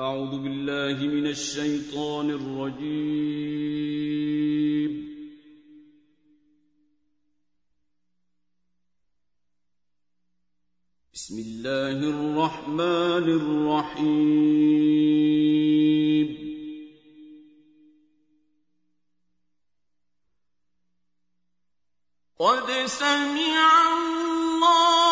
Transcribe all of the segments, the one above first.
أعوذ بالله من الشيطان الرجيم. بسم الله الرحمن الرحيم. قد سمع الله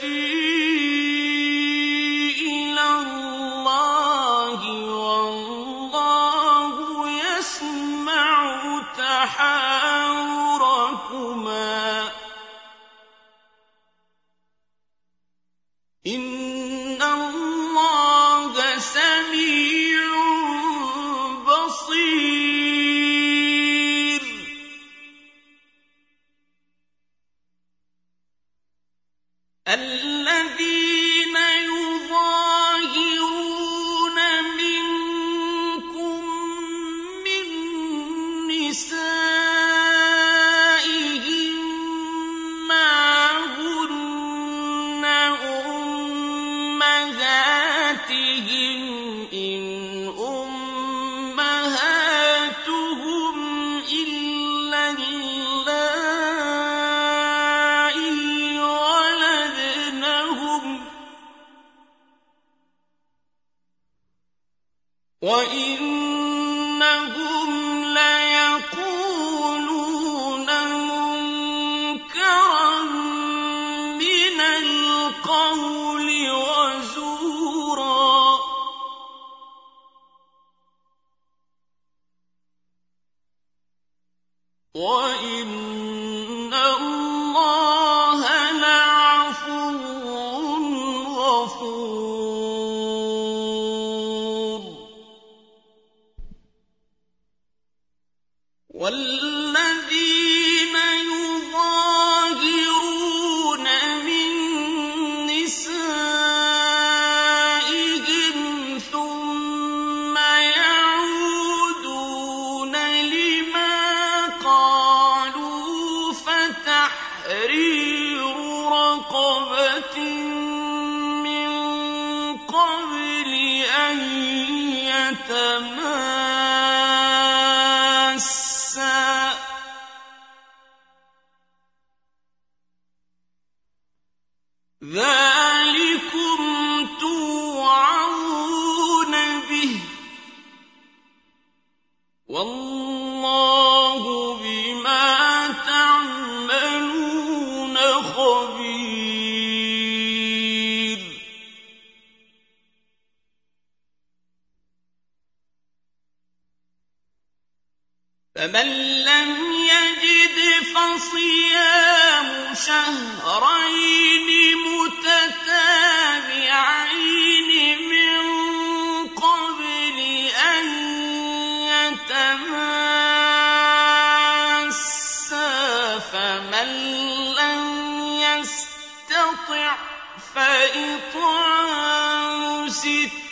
وتشتكي 我一。والله طعام ست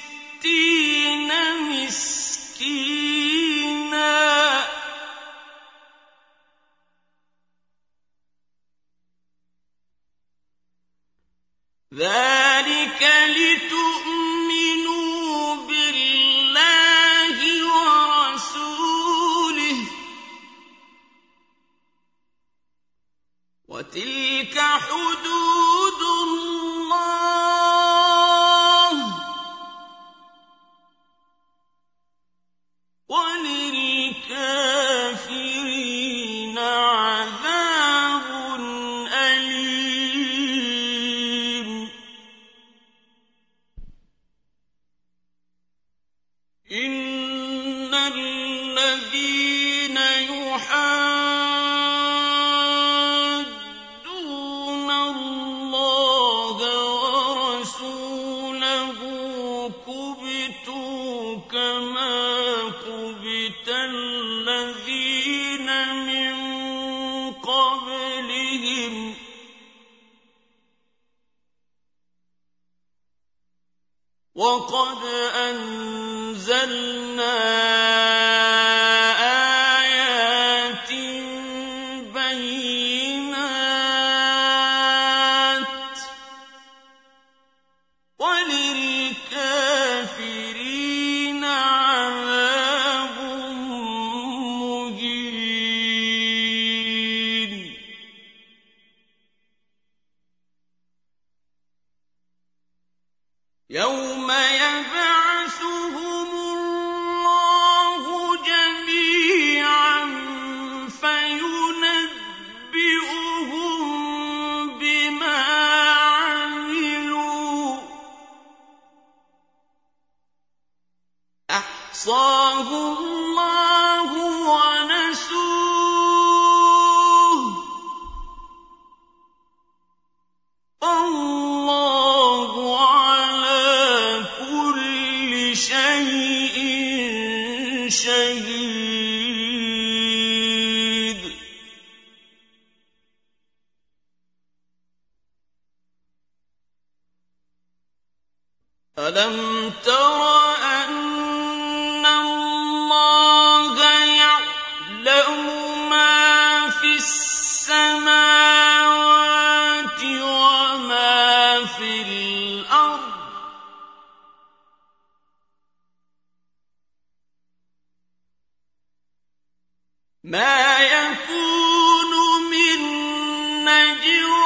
يحادون الله ورسوله كبتوا كما كبت الذين من قبلهم. وقد أنزلنا أَلَمْ تَرَ أَنَّ اللَّهَ يَعْلَمُ مَا فِي السَّمَاوَاتِ وَمَا فِي الْأَرْضِ ۗ مَا يَكُونُ مِن نَّجْوَىٰ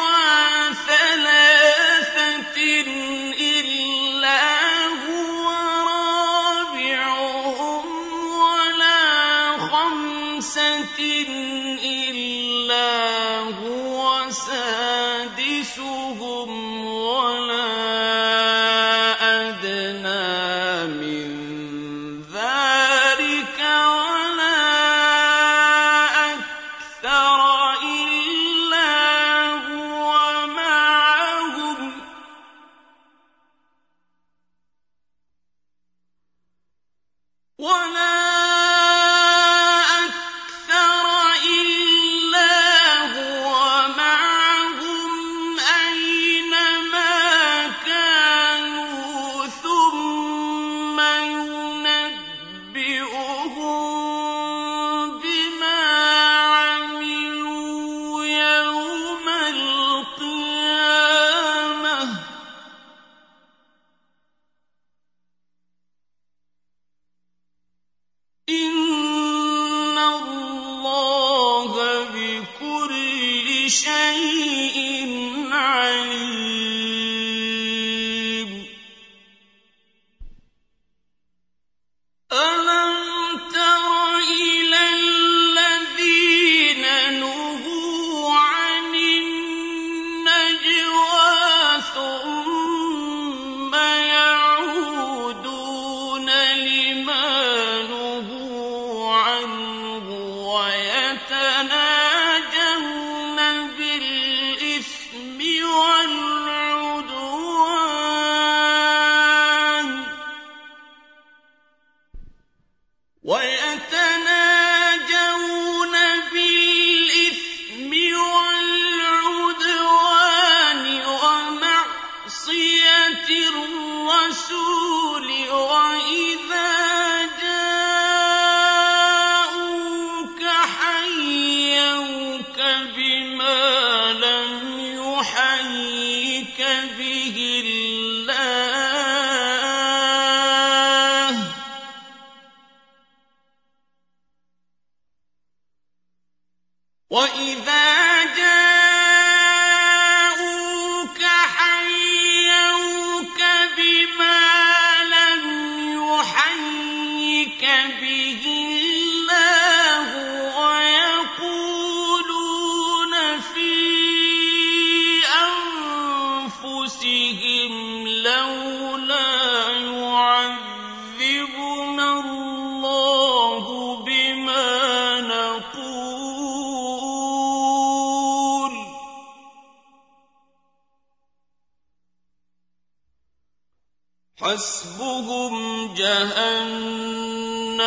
حسبهم جهنم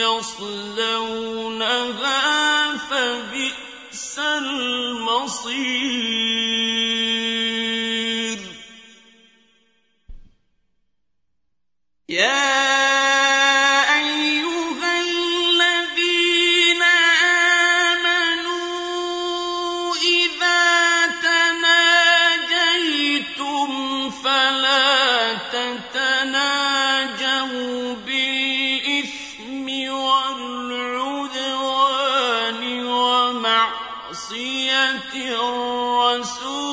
يصلونها فبئس المصير. معصية الرسول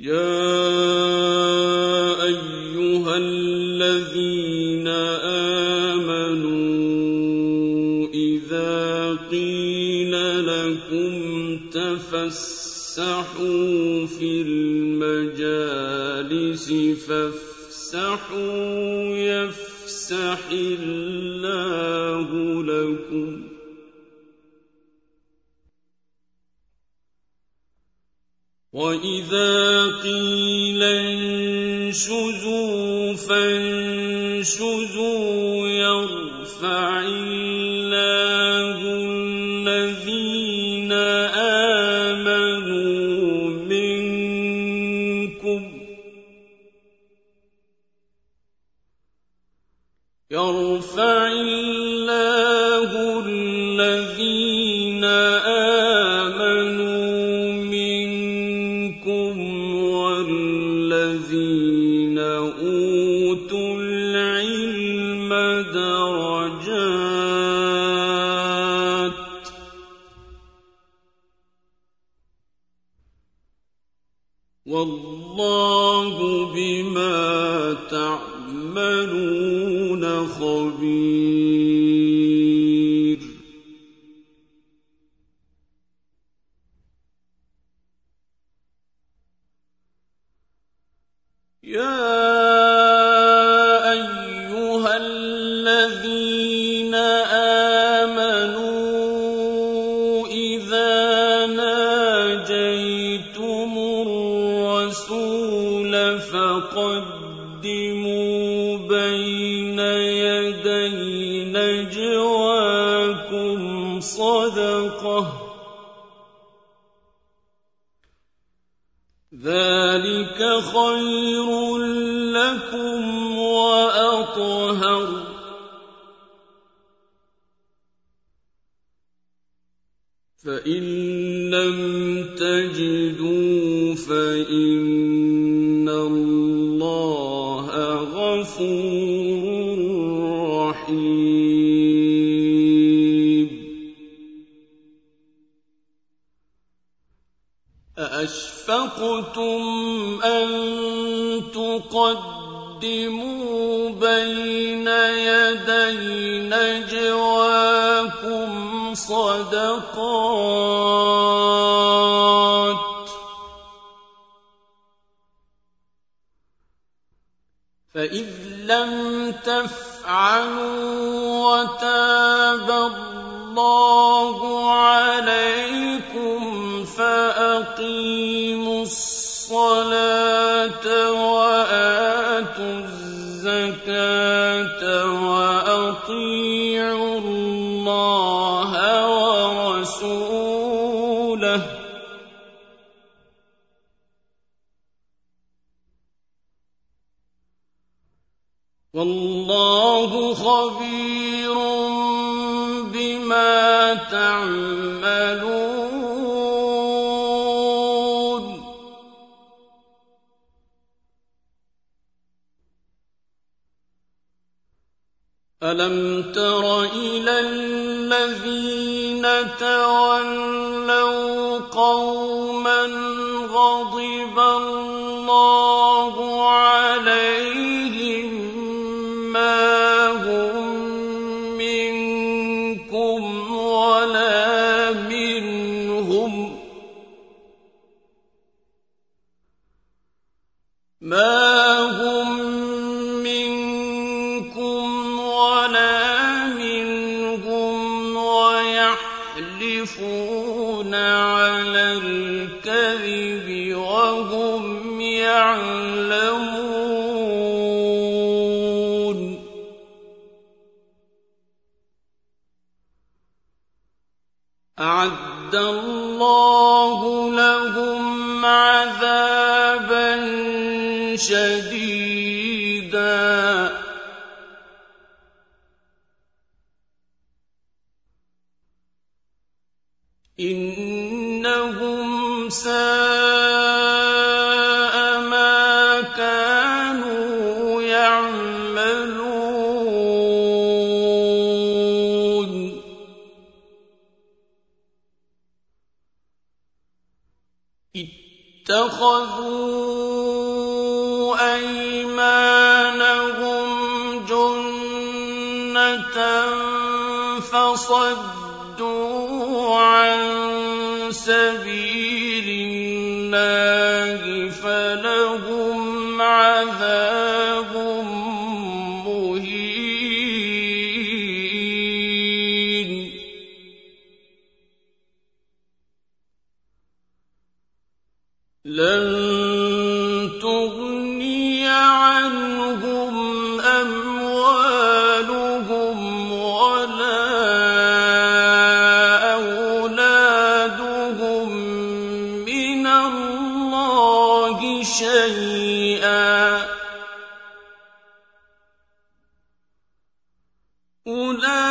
يا أيها الذين آمنوا إذا قيل لكم تفسحوا في المجالس فافسحوا يفسح الله لكم وإذا انشزوا فانشزوا. يا فإن لم تجدوا فإن الله غفور رحيم. أأشفقتم أن تقدموا صدقات. فإذ لم تفعلوا وتاب الله عليكم الذين تولوا قوما غضب الله أعد الله لهم عذابا شديدا. إنهم سَاءَ فصدوا عن سبيل أولئك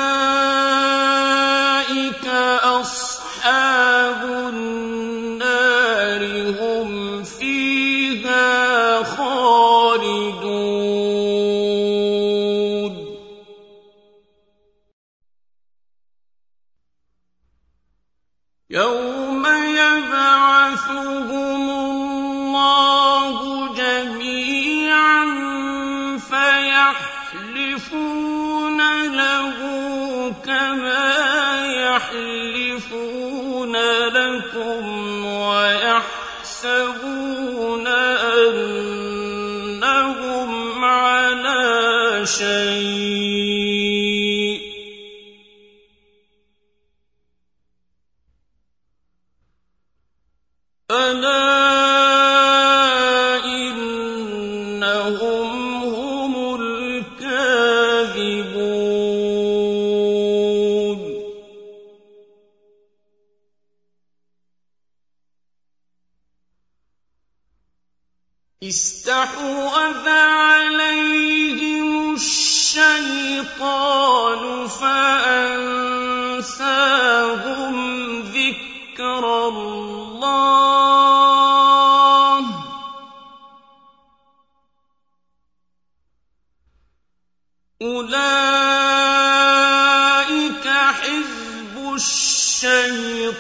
أولئك حزب الشيطان.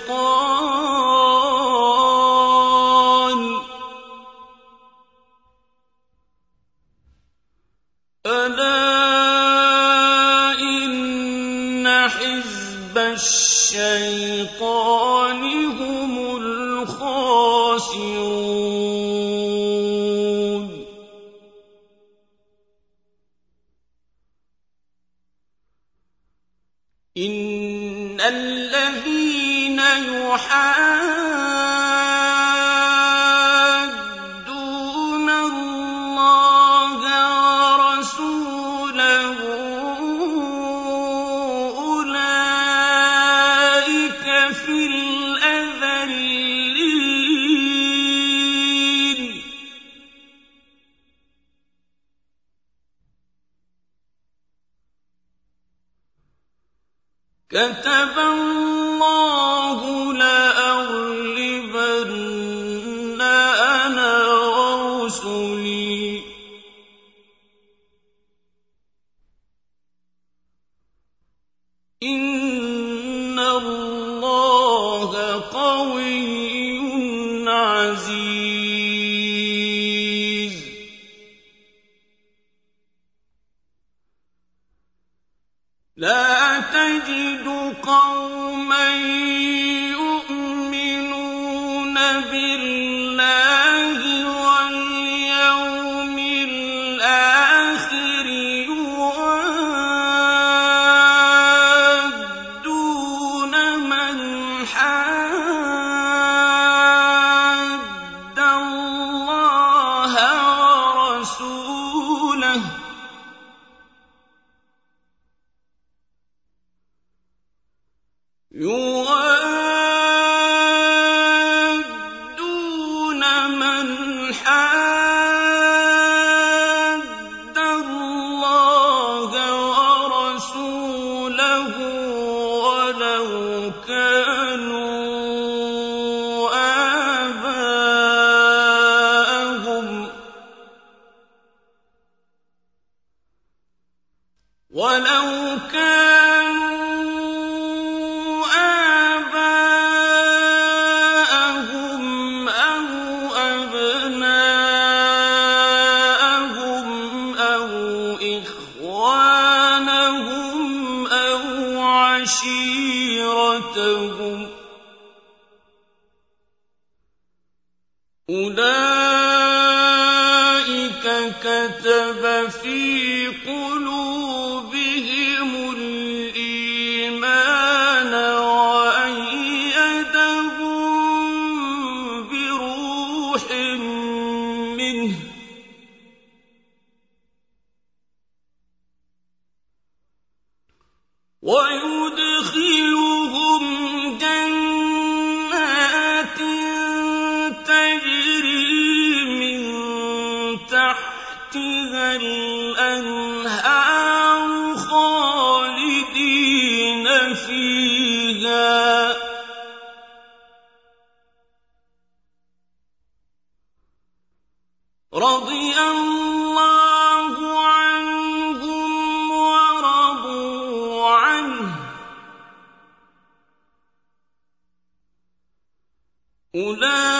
تتبع لَّا تَجِدُ قَوْمًا كَتَبَ فِي قُلُوبِهِمُ رَضِيَ اللَّهُ عَنْهُمْ وَرَضُوا عَنْهُ ۚ. أُولَٰئِكَ